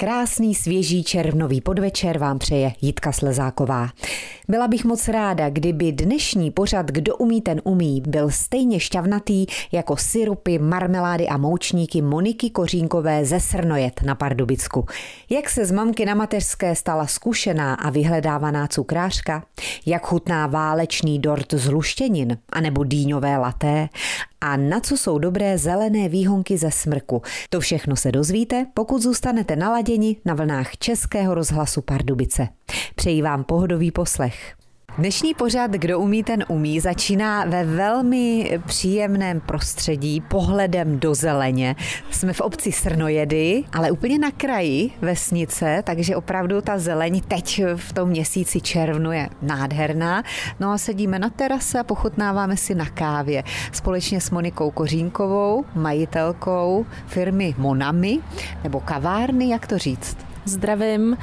Krásný svěží červnový podvečer vám přeje Jitka Slezáková. Byla bych moc ráda, kdyby dnešní pořad Kdo umí, ten umí byl stejně šťavnatý jako syrupy, marmelády a moučníky Moniky Kořínkové ze Srnojet na Pardubicku. Jak se z mamky na mateřské stala zkušená a vyhledávaná cukrářka? Jak chutná válečný dort z luštěnin anebo dýňové laté? A na co jsou dobré zelené výhonky ze smrku? To všechno se dozvíte, pokud zůstanete naladěni na vlnách Českého rozhlasu Pardubice. Přeji vám pohodový poslech. Dnešní pořad Kdo umí, ten umí začíná ve velmi příjemném prostředí, pohledem do zeleně. Jsme v obci Srnojedy, ale úplně na kraji vesnice, takže opravdu ta zeleň teď v tom měsíci červnu je nádherná. No a sedíme na terase a pochutnáváme si na kávě společně s Monikou Kořínkovou, majitelkou firmy Monami, nebo kavárny, jak to říct? Zdravím.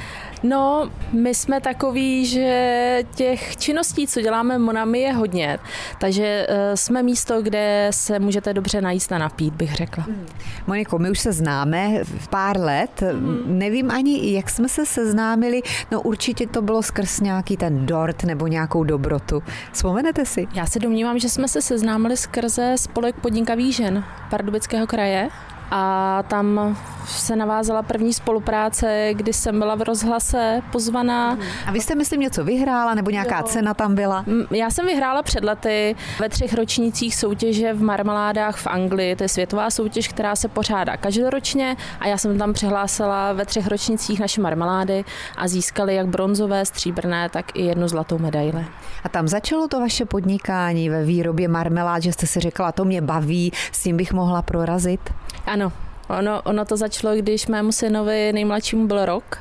No, my jsme takový, že těch činností, co děláme Monami, je hodně. Takže uh, jsme místo, kde se můžete dobře najíst a napít, bych řekla. Hmm. Moniko, my už se známe v pár let. Hmm. Nevím ani, jak jsme se seznámili. No určitě to bylo skrz nějaký ten dort nebo nějakou dobrotu. Vzpomenete si? Já se domnívám, že jsme se seznámili skrze spolek podnikavých žen Pardubického kraje a tam se navázala první spolupráce, kdy jsem byla v rozhlase pozvaná. A vy jste, myslím, něco vyhrála, nebo nějaká jo. cena tam byla? Já jsem vyhrála před lety ve třech ročnících soutěže v marmeládách v Anglii. To je světová soutěž, která se pořádá každoročně a já jsem tam přihlásila ve třech ročnících naše marmelády a získali jak bronzové, stříbrné, tak i jednu zlatou medaili. A tam začalo to vaše podnikání ve výrobě marmelád, že jste si řekla, to mě baví, s tím bych mohla prorazit? Ano, Ono, ono to začalo, když mému synovi nejmladšímu byl rok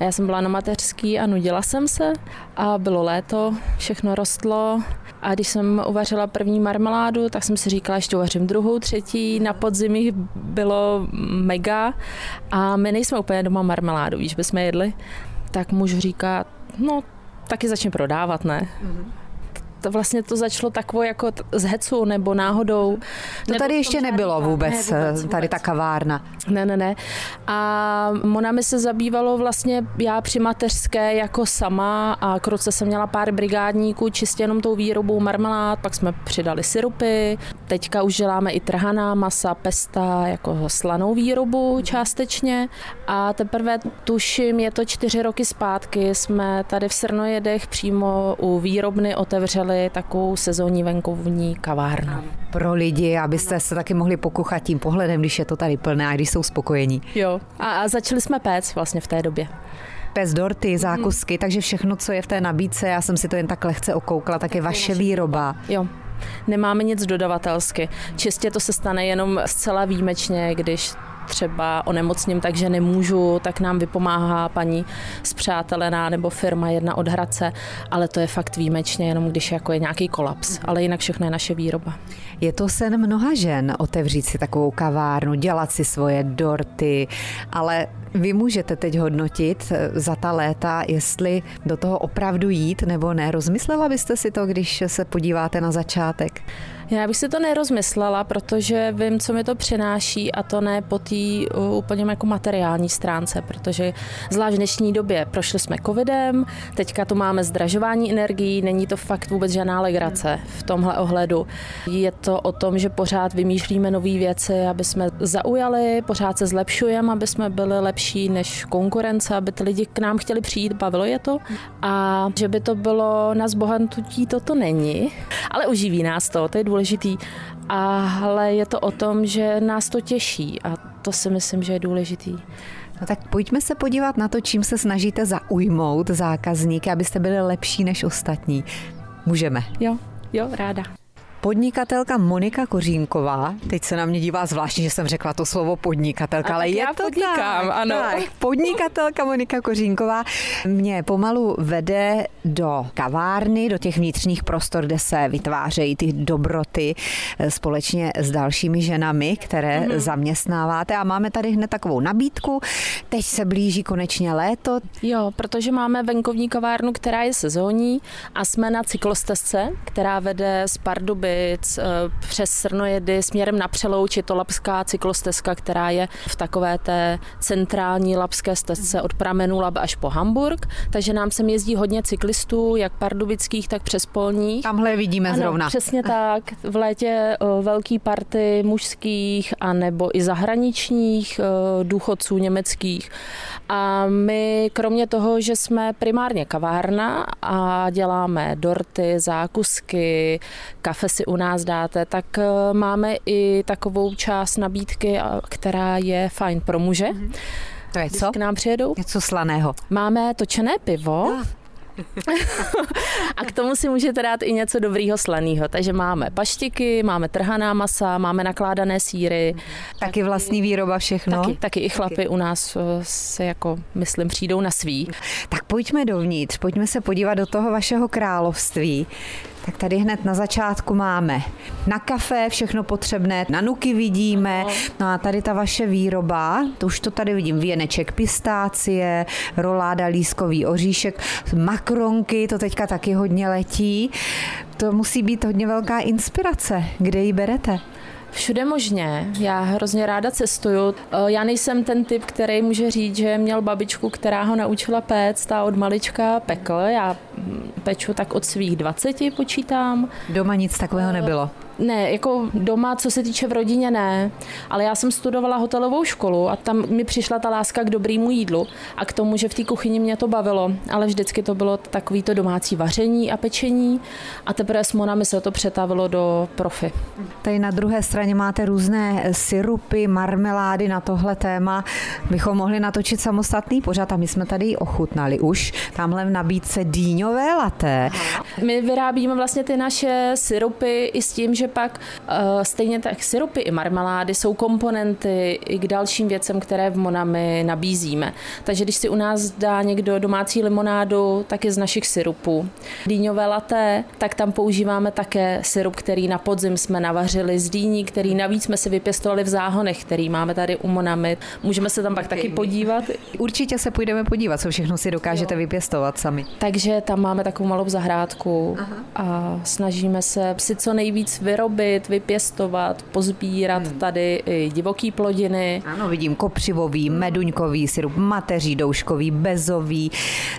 a já jsem byla na mateřský a nudila jsem se a bylo léto, všechno rostlo a když jsem uvařila první marmeládu, tak jsem si říkala, že uvařím druhou, třetí, na podzim jich bylo mega a my nejsme úplně doma marmeládu, víš, bychom jedli, tak muž říká, no taky začne prodávat, ne? Mm-hmm to vlastně to začalo takovou jako z hecu nebo náhodou. To tady ještě nebylo vůbec, ne, vůbec, tady ta kavárna. Ne, ne, ne. A Mona mi se zabývalo vlastně já při mateřské jako sama a kruce jsem měla pár brigádníků čistě jenom tou výrobou marmelád, pak jsme přidali syrupy, teďka už děláme i trhaná masa, pesta, jako slanou výrobu částečně a teprve tuším, je to čtyři roky zpátky, jsme tady v Srnojedech přímo u výrobny otevřeli otevřeli takovou sezónní venkovní kavárnu. Pro lidi, abyste se taky mohli pokuchat tím pohledem, když je to tady plné a když jsou spokojení. Jo, a, a začali jsme péct vlastně v té době pes dorty, zákusky, hmm. takže všechno, co je v té nabídce, já jsem si to jen tak lehce okoukla, tak je vaše výroba. Jo, nemáme nic dodavatelsky. Čistě to se stane jenom zcela výjimečně, když třeba onemocním, takže nemůžu, tak nám vypomáhá paní zpřátelená nebo firma jedna od Hradce, ale to je fakt výjimečně, jenom když jako je nějaký kolaps, ale jinak všechno je naše výroba. Je to sen mnoha žen otevřít si takovou kavárnu, dělat si svoje dorty, ale vy můžete teď hodnotit za ta léta, jestli do toho opravdu jít nebo ne. Rozmyslela byste si to, když se podíváte na začátek? Já bych si to nerozmyslela, protože vím, co mi to přináší a to ne po té úplně jako materiální stránce, protože zvlášť v dnešní době prošli jsme covidem, teďka tu máme zdražování energií, není to fakt vůbec žádná legrace v tomhle ohledu. Je to o tom, že pořád vymýšlíme nové věci, aby jsme zaujali, pořád se zlepšujeme, aby jsme byli lepší než konkurence, aby ty lidi k nám chtěli přijít, bavilo je to. A že by to bylo na zbohatnutí, toto není, ale uživí nás to, to je důležitý. Ale je to o tom, že nás to těší a to si myslím, že je důležitý. No tak pojďme se podívat na to, čím se snažíte zaujmout zákazníky, abyste byli lepší než ostatní. Můžeme. Jo, jo, ráda. Podnikatelka Monika Kořínková, teď se na mě dívá zvláštně, že jsem řekla to slovo podnikatelka, ale je to podnikám, tak, ano. Tak, podnikatelka Monika Kořínková mě pomalu vede do kavárny, do těch vnitřních prostor, kde se vytvářejí ty dobroty eh, společně s dalšími ženami, které mm-hmm. zaměstnáváte a máme tady hned takovou nabídku. Teď se blíží konečně léto. Jo, protože máme venkovní kavárnu, která je sezónní a jsme na cyklostezce, která vede z Parduby Pardubic, eh, přes Srnojedy směrem na Přelouč, je to lapská cyklostezka, která je v takové té centrální lapské stezce od pramenů Lab až po Hamburg, takže nám sem jezdí hodně cyklistů, jak pardubických, tak přespolních. Tamhle vidíme ano, zrovna. přesně tak. V létě o, velký party mužských a nebo i zahraničních o, důchodců německých. A my kromě toho, že jsme primárně kavárna a děláme dorty, zákusky, kafe si u nás dáte, tak máme i takovou část nabídky, která je fajn pro muže. To je co? K nám přijedou. Něco slaného. Máme točené pivo. Ah. a k tomu si můžete dát i něco dobrýho slaného. Takže máme paštiky, máme trhaná masa, máme nakládané síry. Taky vlastní výroba všechno? Taky, taky i chlapy taky. u nás eh, se jako, myslím, přijdou na svý. Tak pojďme dovnitř, pojďme se podívat do toho vašeho království. Tak tady hned na začátku máme na kafe všechno potřebné, na nuky vidíme, no a tady ta vaše výroba, to už to tady vidím, věneček pistácie, roláda lískový oříšek, makronky, to teďka taky hodně letí. To musí být hodně velká inspirace. Kde ji berete? Všude možně. Já hrozně ráda cestuju. Eh, já nejsem ten typ, který může říct, že měl babičku, která ho naučila péct a od malička pekl. Já hm, peču tak od svých 20 počítám. Doma nic takového nebylo? Ne, jako doma, co se týče v rodině, ne. Ale já jsem studovala hotelovou školu a tam mi přišla ta láska k dobrýmu jídlu a k tomu, že v té kuchyni mě to bavilo. Ale vždycky to bylo takový to domácí vaření a pečení a teprve s Monami se to přetavilo do profi. Tady na druhé straně máte různé syrupy, marmelády na tohle téma. Bychom mohli natočit samostatný pořad a my jsme tady ochutnali už. Tamhle v nabídce dýňové laté. My vyrábíme vlastně ty naše syrupy i s tím, že že pak uh, stejně tak syrupy i marmelády jsou komponenty i k dalším věcem, které v Monami nabízíme. Takže když si u nás dá někdo domácí limonádu, tak je z našich syrupů. Dýňové laté, tak tam používáme také syrup, který na podzim jsme navařili z dýní, který navíc jsme si vypěstovali v záhonech, který máme tady u Monami. Můžeme se tam pak taky podívat. Určitě se půjdeme podívat, co všechno si dokážete jo. vypěstovat sami. Takže tam máme takovou malou zahrádku Aha. a snažíme se si co nejvíc vy vyrobit, vypěstovat, pozbírat hmm. tady i divoký plodiny. Ano, vidím kopřivový, meduňkový syrup, mateří douškový, bezový.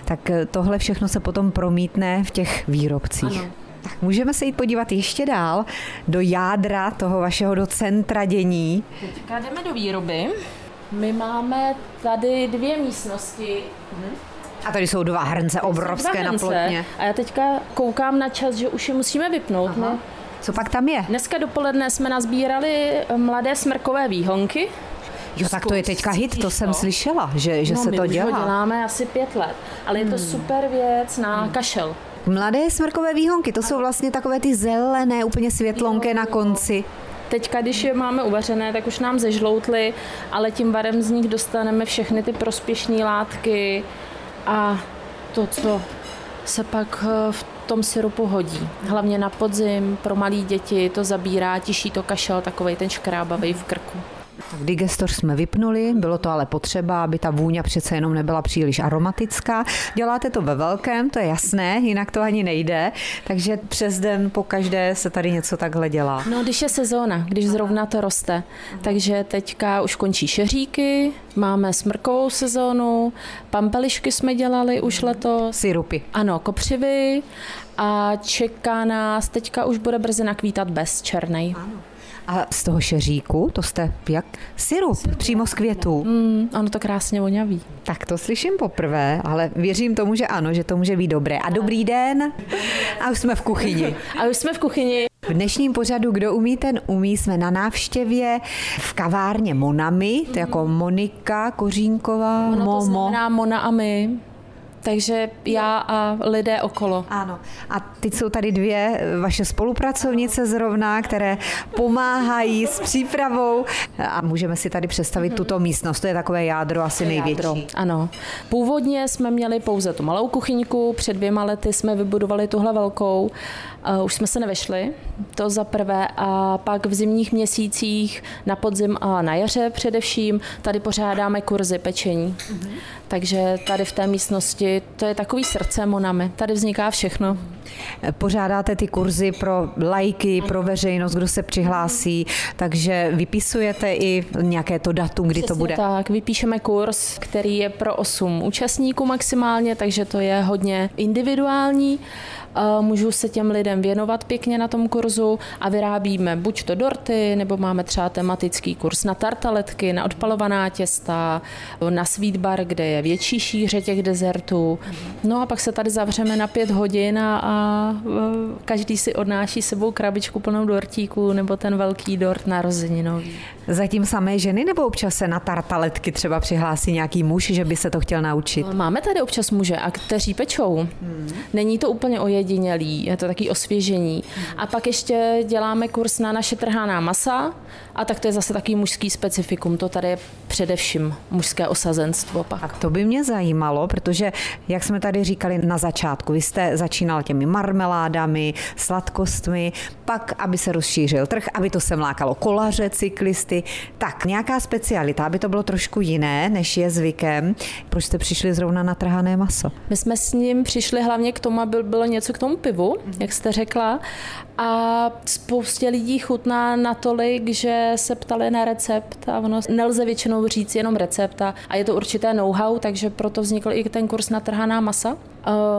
Tak eh, tohle všechno se potom promítne v těch výrobcích. Ano. Tak můžeme se jít podívat ještě dál do jádra toho vašeho, do centra dění. Teďka jdeme do výroby. My máme tady dvě místnosti. A tady jsou dva hrnce obrovské dva hrnce. na plotně. A já teďka koukám na čas, že už je musíme vypnout. Aha. No. Co pak tam je? Dneska dopoledne jsme nazbírali eh, mladé smrkové výhonky. Jo, tak to je teďka hit, to jsem slyšela, že, že no, se to dělá. Ho děláme asi pět let, ale je to hmm. super věc na hmm. kašel. Mladé smrkové výhonky, to jsou vlastně takové ty zelené, úplně světlonké na konci. Teďka, když je máme uvařené, tak už nám zežloutly, ale tím varem z nich dostaneme všechny ty prospěšné látky a to, co se pak eh, v tom syrupu hodí. Hlavně na podzim pro malé děti to zabírá, tiší to kašel, takový ten škrábavý v krku. Tak digestor jsme vypnuli, bylo to ale potřeba, aby ta vůně přece jenom nebyla příliš aromatická. Děláte to ve velkém, to je jasné, jinak to ani nejde, takže přes den po každé se tady něco takhle dělá. No, když je sezóna, když zrovna to roste, takže teďka už končí šeříky, máme smrkovou sezónu, pampelišky jsme dělali už letos. Syrupy. Ano, kopřivy a čeká nás, teďka už bude brzy nakvítat bez černej. Ano. A z toho šeříku, to jste jak? Syrup, Syrup. přímo z květů. Mm, ono to krásně voňaví. Tak to slyším poprvé, ale věřím tomu, že ano, že to může být dobré. A dobrý den. A už jsme v kuchyni. A už jsme v kuchyni. V dnešním pořadu Kdo umí, ten umí jsme na návštěvě v kavárně Monami, to jako Monika Kořínková, ono Momo. to znamená Mona a my takže já a lidé okolo. Ano. A teď jsou tady dvě vaše spolupracovnice zrovna, které pomáhají s přípravou a můžeme si tady představit mm-hmm. tuto místnost. To je takové jádro asi největší. Jádro, ano. Původně jsme měli pouze tu malou kuchyňku, před dvěma lety jsme vybudovali tuhle velkou. Uh, už jsme se nevešli, to za prvé. A pak v zimních měsících, na podzim a na jaře především, tady pořádáme kurzy pečení. Mm-hmm. Takže tady v té místnosti to je takový srdce Monami. Tady vzniká všechno. Pořádáte ty kurzy pro lajky, pro veřejnost, kdo se přihlásí, takže vypisujete i nějaké to datum, kdy Přesně to bude. Tak, vypíšeme kurz, který je pro 8 účastníků maximálně, takže to je hodně individuální. Můžu se těm lidem věnovat pěkně na tom kurzu a vyrábíme buď to dorty, nebo máme třeba tematický kurz na tartaletky, na odpalovaná těsta, na sweet bar, kde je větší šíře těch dezertů. No a pak se tady zavřeme na pět hodin a, a každý si odnáší sebou krabičku plnou dortíků nebo ten velký dort narozeninový. Zatím samé ženy nebo občas se na tartaletky třeba přihlásí nějaký muž, že by se to chtěl naučit? Máme tady občas muže, a kteří pečou. Hmm. Není to úplně ojedinělý, je to taky osvěžení. Hmm. A pak ještě děláme kurz na naše trhaná masa a tak to je zase taký mužský specifikum. To tady je především mužské osazenstvo. Pak. Tak to by mě zajímalo, protože, jak jsme tady říkali na začátku, vy jste začínal těmi marmeládami, sladkostmi, pak, aby se rozšířil trh, aby to sem lákalo kolaře, cyklisty. Tak, nějaká specialita, aby to bylo trošku jiné, než je zvykem. Proč jste přišli zrovna na trhané maso? My jsme s ním přišli hlavně k tomu, aby bylo něco k tomu pivu, jak jste řekla. A spoustě lidí chutná natolik, že se ptali na recept a ono nelze většinou říct jenom recept a, je to určité know-how, takže proto vznikl i ten kurz na trhaná masa.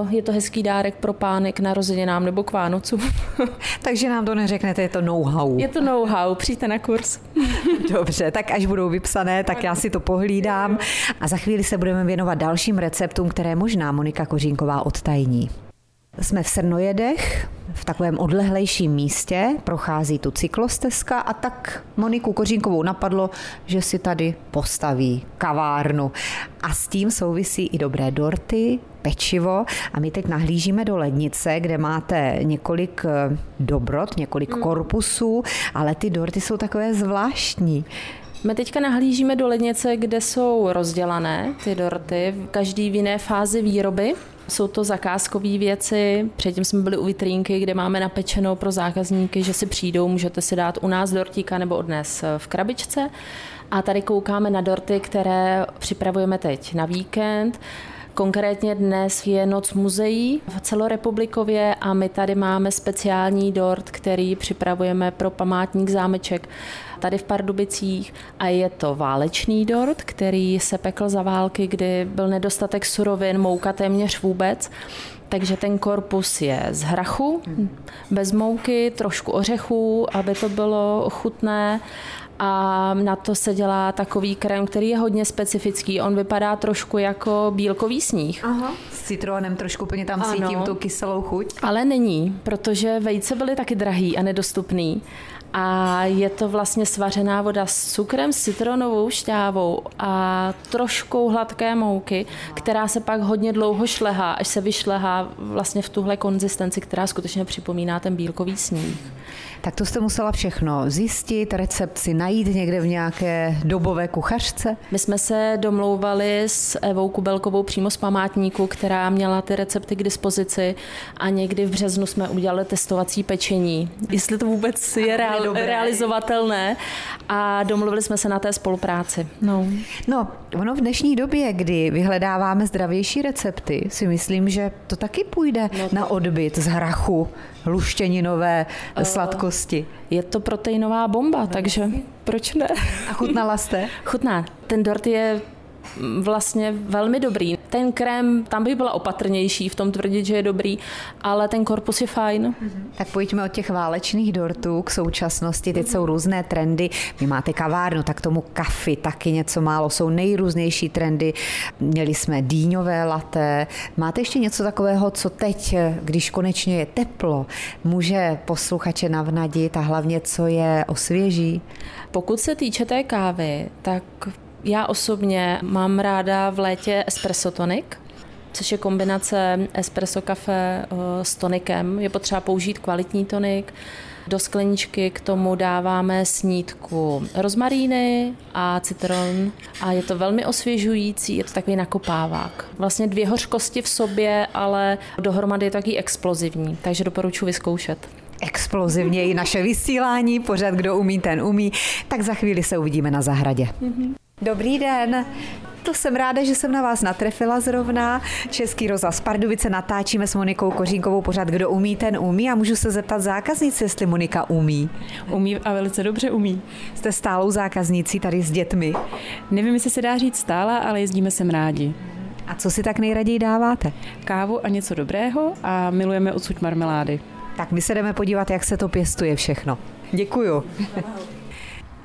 Je to hezký dárek pro pány k narozeninám nebo k Vánocu. Takže nám to neřeknete, je to know-how. Je to know-how, přijďte na kurz. Dobře, tak až budou vypsané, tak já si to pohlídám. A za chvíli se budeme věnovat dalším receptům, které možná Monika Kořínková odtajní. Jsme v Srnojedech, v takovém odlehlejším místě, prochází tu cyklostezka a tak Moniku Kořínkovou napadlo, že si tady postaví kavárnu. A s tím souvisí i dobré dorty, pečivo a my teď nahlížíme do lednice, kde máte několik eh, dobrot, několik hmm. korpusů, ale ty dorty jsou takové zvláštní. My teďka nahlížíme do lednice, kde jsou rozdělané ty dorty, každý v jiné fázi výroby. Jsou to zakázkové věci. Předtím jsme byli u vitrínky, kde máme napečenou pro zákazníky, že si přijdou, můžete si dát u nás dortíka nebo odnes v krabičce. A tady koukáme na dorty, které připravujeme teď na víkend. Konkrétně dnes je Noc muzeí v celorepublikově a my tady máme speciální dort, který připravujeme pro památník zámeček tady v Pardubicích. A je to válečný dort, který se pekl za války, kdy byl nedostatek surovin, mouka téměř vůbec. Takže ten korpus je z hrachu, bez mouky, trošku ořechů, aby to bylo chutné a na to se dělá takový krém, který je hodně specifický. On vypadá trošku jako bílkový sníh. Aha. S citronem trošku úplně tam ano. cítím tu kyselou chuť. Ale není, protože vejce byly taky drahý a nedostupný a je to vlastně svařená voda s cukrem, s citronovou šťávou a troškou hladké mouky, která se pak hodně dlouho šlehá, až se vyšlehá vlastně v tuhle konzistenci, která skutečně připomíná ten bílkový sníh. Tak to jste musela všechno zjistit, recept si najít někde v nějaké dobové kuchařce? My jsme se domlouvali s Evou Kubelkovou přímo z památníku, která měla ty recepty k dispozici a někdy v březnu jsme udělali testovací pečení. Jestli to vůbec je real, realizovatelné a domluvili jsme se na té spolupráci. No. no, ono v dnešní době, kdy vyhledáváme zdravější recepty, si myslím, že to taky půjde no to... na odbyt z hrachu, luštěninové uh, sladkosti. Je to proteinová bomba, no, takže proč ne? A chutnala jste? Chutná. Ten dort je vlastně velmi dobrý. Ten krém, tam bych byla opatrnější v tom tvrdit, že je dobrý, ale ten korpus je fajn. Tak pojďme od těch válečných dortů k současnosti. Teď jsou různé trendy. Vy máte kavárnu, tak tomu kafy taky něco málo. Jsou nejrůznější trendy. Měli jsme dýňové laté. Máte ještě něco takového, co teď, když konečně je teplo, může posluchače navnadit a hlavně, co je osvěží? Pokud se týče té kávy, tak já osobně mám ráda v létě espresso tonic, což je kombinace espresso kafe eh, s tonikem. Je potřeba použít kvalitní tonik. Do skleničky k tomu dáváme snídku rozmaríny a citron a je to velmi osvěžující, je to takový nakopávák. Vlastně dvě hořkosti v sobě, ale dohromady je taky explozivní, takže doporučuji vyzkoušet explozivně i naše vysílání, pořád kdo umí, ten umí. Tak za chvíli se uvidíme na zahradě. Mm-hmm. Dobrý den. to jsem ráda, že jsem na vás natrefila zrovna. Český rozhlas Pardubice natáčíme s Monikou Kořínkovou pořád Kdo umí, ten umí a můžu se zeptat zákaznice, jestli Monika umí. Umí a velice dobře umí. Jste stálou zákaznicí tady s dětmi. Nevím, jestli se dá říct stála, ale jezdíme sem rádi. A co si tak nejraději dáváte? Kávu a něco dobrého a milujeme odsud marmelády. Tak my se jdeme podívat, jak se to pěstuje všechno. Děkuju.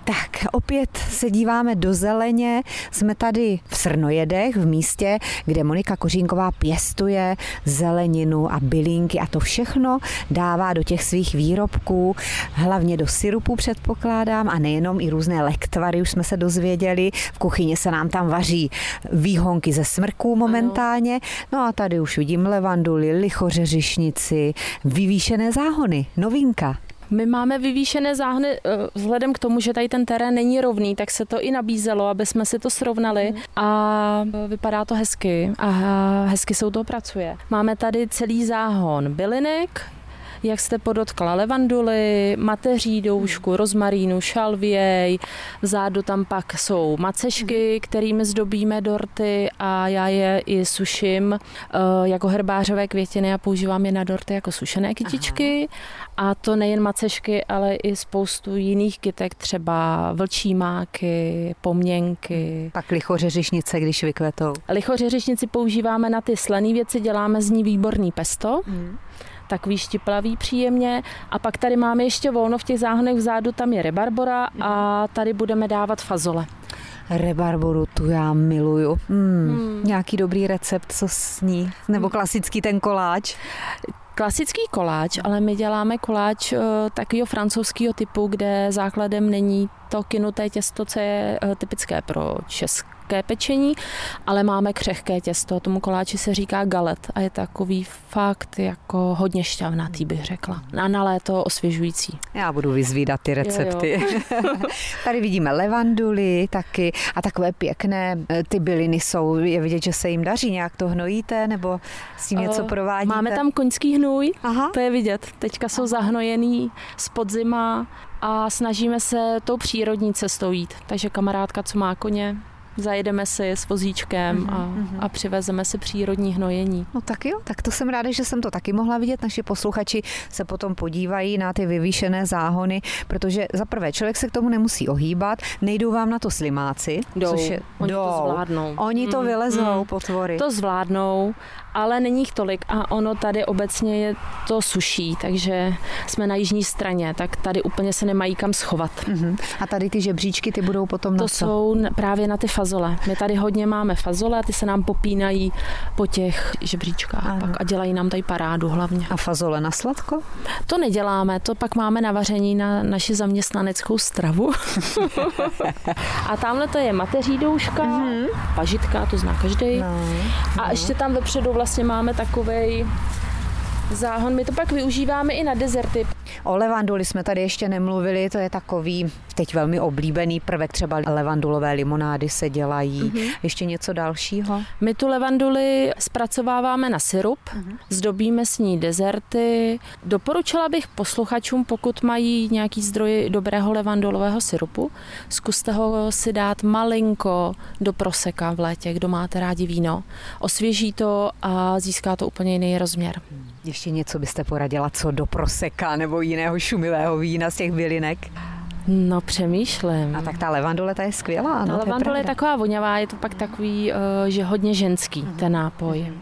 Tak opět se díváme do zeleně. Jsme tady v Srnojedech, v místě, kde Monika Kořínková pěstuje zeleninu a bylinky a to všechno dává do těch svých výrobků, hlavně do syrupu předpokládám a nejenom i různé lektvary, už jsme se dozvěděli. V kuchyni se nám tam vaří výhonky ze smrků momentálně. No a tady už vidím levanduly, lichořeřišnici, vyvýšené záhony, novinka. My máme vyvýšené záhny eh, vzhledem k tomu, že tady ten terén není rovný, tak se to i nabízelo, aby jsme si to srovnali mhm. a vypadá to hezky a hezky se u toho pracuje. Máme tady celý záhon bylinek, jak jste podotkla, levanduly, mateří doušku, rozmarínu, šalvěj, vzadu tam pak jsou macešky, kterými zdobíme dorty a já je i suším eh, jako herbářové květiny a používám je na dorty jako sušené kytičky. Aha. A to nejen macešky, ale i spoustu jiných kytek, třeba vlčí máky, poměnky. Pak lichořeřišnice, když vykvetou. Lichořeřišnici používáme na ty slané věci, děláme z ní výborný pesto. Hmm takový štiplavý příjemně. A pak tady máme ještě volno v těch záhonech vzadu, tam je rebarbora a tady budeme dávat fazole. Rebarboru, tu já miluju. Hmm, hmm. Nějaký dobrý recept, co sní? Nebo klasický ten koláč? klasický koláč, ale my děláme koláč uh, takového francouzského typu, kde základem není to kynuté těsto, co je uh, typické pro české měkké pečení, ale máme křehké těsto. Tomu koláči se říká galet a je takový fakt jako hodně šťavnatý, bych řekla. A na léto osvěžující. Já budu vyzvídat ty recepty. Jo, jo. Tady vidíme levanduly taky a takové pěkné eh, ty byliny jsou. Je vidět, že se jim daří. Nějak to hnojíte nebo s tím něco eh, provádíte? Máme tam koňský hnůj, Aha. to je vidět. Teďka jsou zahnojený z podzima a snažíme se tou přírodní cestou jít. Takže kamarádka, co má koně, zajedeme si s vozíčkem a, mhm. a přivezeme si přírodní hnojení. No tak jo, tak to jsem ráda, že jsem to taky mohla vidět. Naši posluchači se potom podívají na ty vyvýšené záhony, protože za prvé člověk se k tomu nemusí ohýbat, nejdou vám na to slimáci. Jdou, což je, oni jdou. to zvládnou. Oni to mm, vylezou, mm, potvory. To zvládnou ale není jich tolik a ono tady obecně je to suší, takže jsme na jižní straně, tak tady úplně se nemají kam schovat. Uh-huh. A tady ty žebříčky, ty budou potom to na co? jsou právě na ty fazole. My tady hodně máme fazole a ty se nám popínají po těch žebříčkách pak a dělají nám tady parádu hlavně. A fazole na sladko? To neděláme, to pak máme na vaření na naši zaměstnaneckou stravu. a tamhle to je mateří douška, uh-huh. pažitka, to zná každý. No, a no. ještě tam vepředu vlastně máme takovej záhon. My to pak využíváme i na dezerty. O levanduli jsme tady ještě nemluvili, to je takový teď velmi oblíbený prvek, třeba levandulové limonády se dělají. Mm-hmm. Ještě něco dalšího? My tu levanduli zpracováváme na syrup, mm-hmm. zdobíme s ní dezerty. Doporučila bych posluchačům, pokud mají nějaký zdroj dobrého levandulového syrupu, zkuste ho si dát malinko do proseka v létě, kdo máte rádi víno. Osvěží to a získá to úplně jiný rozměr. Ještě něco byste poradila, co do proseka nebo jiného šumivého vína z těch bylinek? No, přemýšlím. A tak ta levandule, ta je skvělá. No, levandule je, je taková voňavá, je to pak takový, uh, že hodně ženský, uh-huh. ten nápoj. Uh-huh.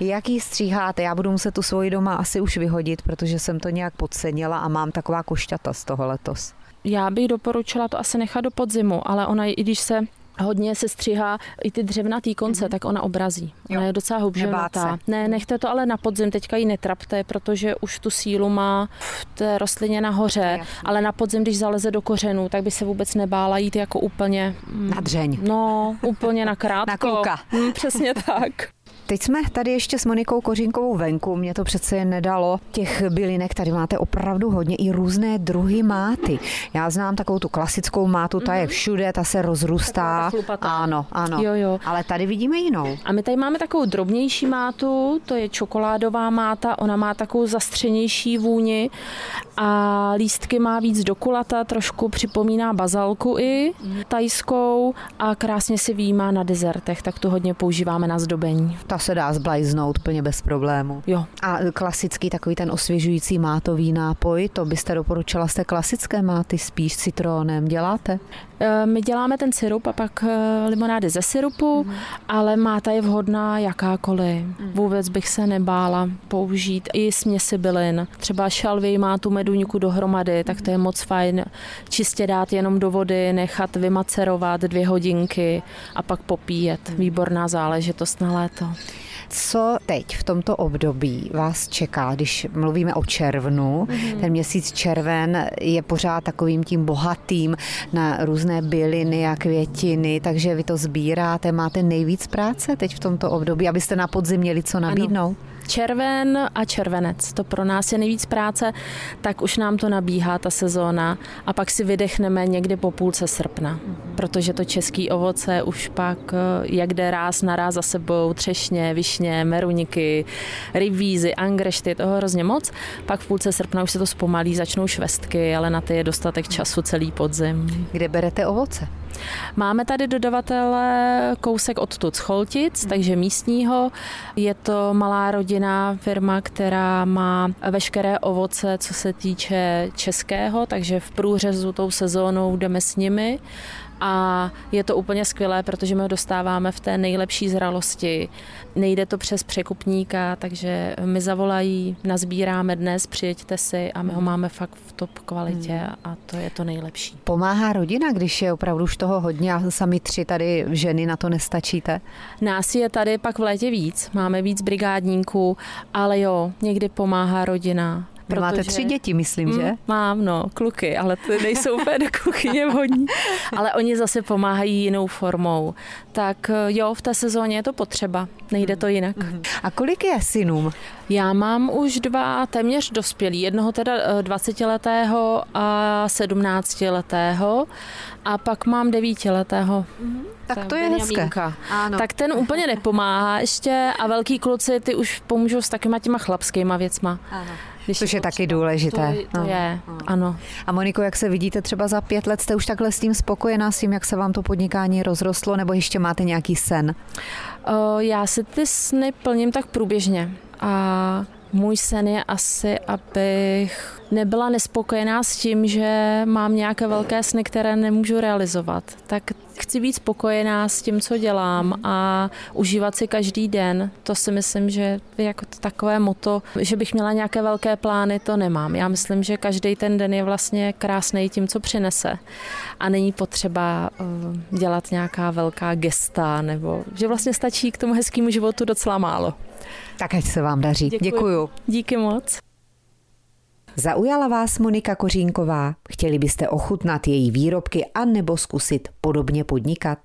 Jak ji stříháte? Já budu muset tu svoji doma asi už vyhodit, protože jsem to nějak podcenila a mám taková košťata z toho letos. Já bych doporučila to asi nechat do podzimu, ale ona, i když se hodně se střihá i ty dřevnatý konce, mm-hmm. tak ona obrazí. Ona jo. je docela hubževatá. Ne, nechte to ale na podzim, teďka ji netrapte, protože už tu sílu má v té rostlině nahoře, ale na podzim, když zaleze do kořenů, tak by se vůbec nebála jít jako úplně... Mm, na dřeň. No, úplně na krátko. na kluka. Mm, přesně tak. Teď jsme tady ještě s Monikou Kořínkovou venku, mě to přece nedalo. Těch bylinek tady máte opravdu hodně, i různé druhy máty. Já znám takovou tu klasickou mátu, ta je mhm. všude, ta se rozrůstá. Ano, ano. Jo, jo. Ale tady vidíme jinou. A my tady máme takovou drobnější mátu, to je čokoládová máta, ona má takovou zastřenější vůni a lístky má víc do kulata, trošku připomíná bazalku i tajskou a krásně si výjímá na dezertech, tak tu hodně používáme na zdobení. Ta se dá zblajznout úplně bez problému. Jo. A klasický takový ten osvěžující mátový nápoj, to byste doporučila z té klasické máty spíš citronem. Děláte? E, my děláme ten syrup a pak e, limonády ze syrupu, mm. ale máta je vhodná jakákoliv. Mm. Vůbec bych se nebála použít i směsi bylin. Třeba šalvy má tu meduňku dohromady, tak to je moc fajn. Čistě dát jenom do vody, nechat vymacerovat dvě hodinky a pak popíjet. Výborná záležitost na léto. Co teď v tomto období vás čeká, když mluvíme o červnu? Mm-hmm. Ten měsíc červen je pořád takovým tím bohatým na různé byliny a květiny, takže vy to sbíráte, máte nejvíc práce teď v tomto období, abyste na podzim měli co nabídnout? Ano červen a červenec. To pro nás je nejvíc práce, tak už nám to nabíhá ta sezóna a pak si vydechneme někdy po půlce srpna, protože to český ovoce už pak, eh, jak jde ráz na ráz za sebou, třešně, višně, meruníky, rybízy, angrešty, toho hrozně moc. Pak v půlce srpna už se to zpomalí, začnou švestky, ale na ty je dostatek času celý podzim. Kde berete ovoce? Máme tady dodavatele kousek odtud z Choltic, takže místního. Je to malá rodinná firma, která má veškeré ovoce, co se týče českého, takže v průřezu tou sezónou jdeme s nimi a je to úplně skvělé, protože my ho dostáváme v té nejlepší zralosti. Nejde to přes překupníka, takže my zavolají, nazbíráme dnes, přijeďte si a my ho máme fakt v top kvalitě hmm. a to je to nejlepší. Pomáhá rodina, když je opravdu už toho hodně a sami tři tady ženy na to nestačíte? Nás je tady pak v létě víc, máme víc brigádníků, ale jo, někdy pomáhá rodina. Protože... Máte tři děti, myslím, mm, že? Mám, no, kluky, ale ty nejsou úplně do kuchyně vhodní. ale oni zase pomáhají jinou formou. Tak eh, jo, v té sezóně je to potřeba, nejde to jinak. Mm. A kolik je synům? Já mám už dva téměř dospělí, jednoho teda 20-letého eh, a 17-letého a pak mám 9-letého. Mm. Tak to je hezké. Ano. Tak ten úplně nepomáhá ještě a velký kluci ty už pomůžou s takýma těma chlapskýma věcma. Ano. Když Což je taky důležité. To, to no. je, ano. A Moniko, jak se vidíte třeba za pět let, jste už takhle s tím spokojená, s tím, jak se vám to podnikání rozrostlo, nebo ještě máte nějaký sen? O, já si ty sny plním tak průběžně. A můj sen je asi, abych nebyla nespokojená s tím, že mám nějaké velké sny, které nemůžu realizovat. Tak chci být spokojená s tím, co dělám a užívat si každý den. To si myslím, že jako takové moto, že bych měla nějaké velké plány, to nemám. Já myslím, že každý ten den je vlastně krásný tím, co přinese. A není potřeba uh, dělat nějaká velká gesta, nebo že vlastně stačí k tomu hezkému životu docela málo. Tak ať se vám daří. Děkuji. Děkuju. Díky moc. Zaujala vás Monika Kořínková? Chtěli byste ochutnat její výrobky a nebo zkusit podobně podnikat?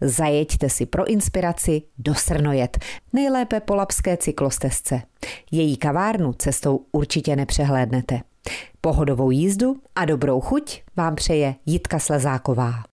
Zajeďte si pro inspiraci do Srnojet, nejlépe po Lapské cyklostezce. Její kavárnu cestou určitě nepřehlédnete. Pohodovou jízdu a dobrou chuť vám přeje Jitka Slezáková.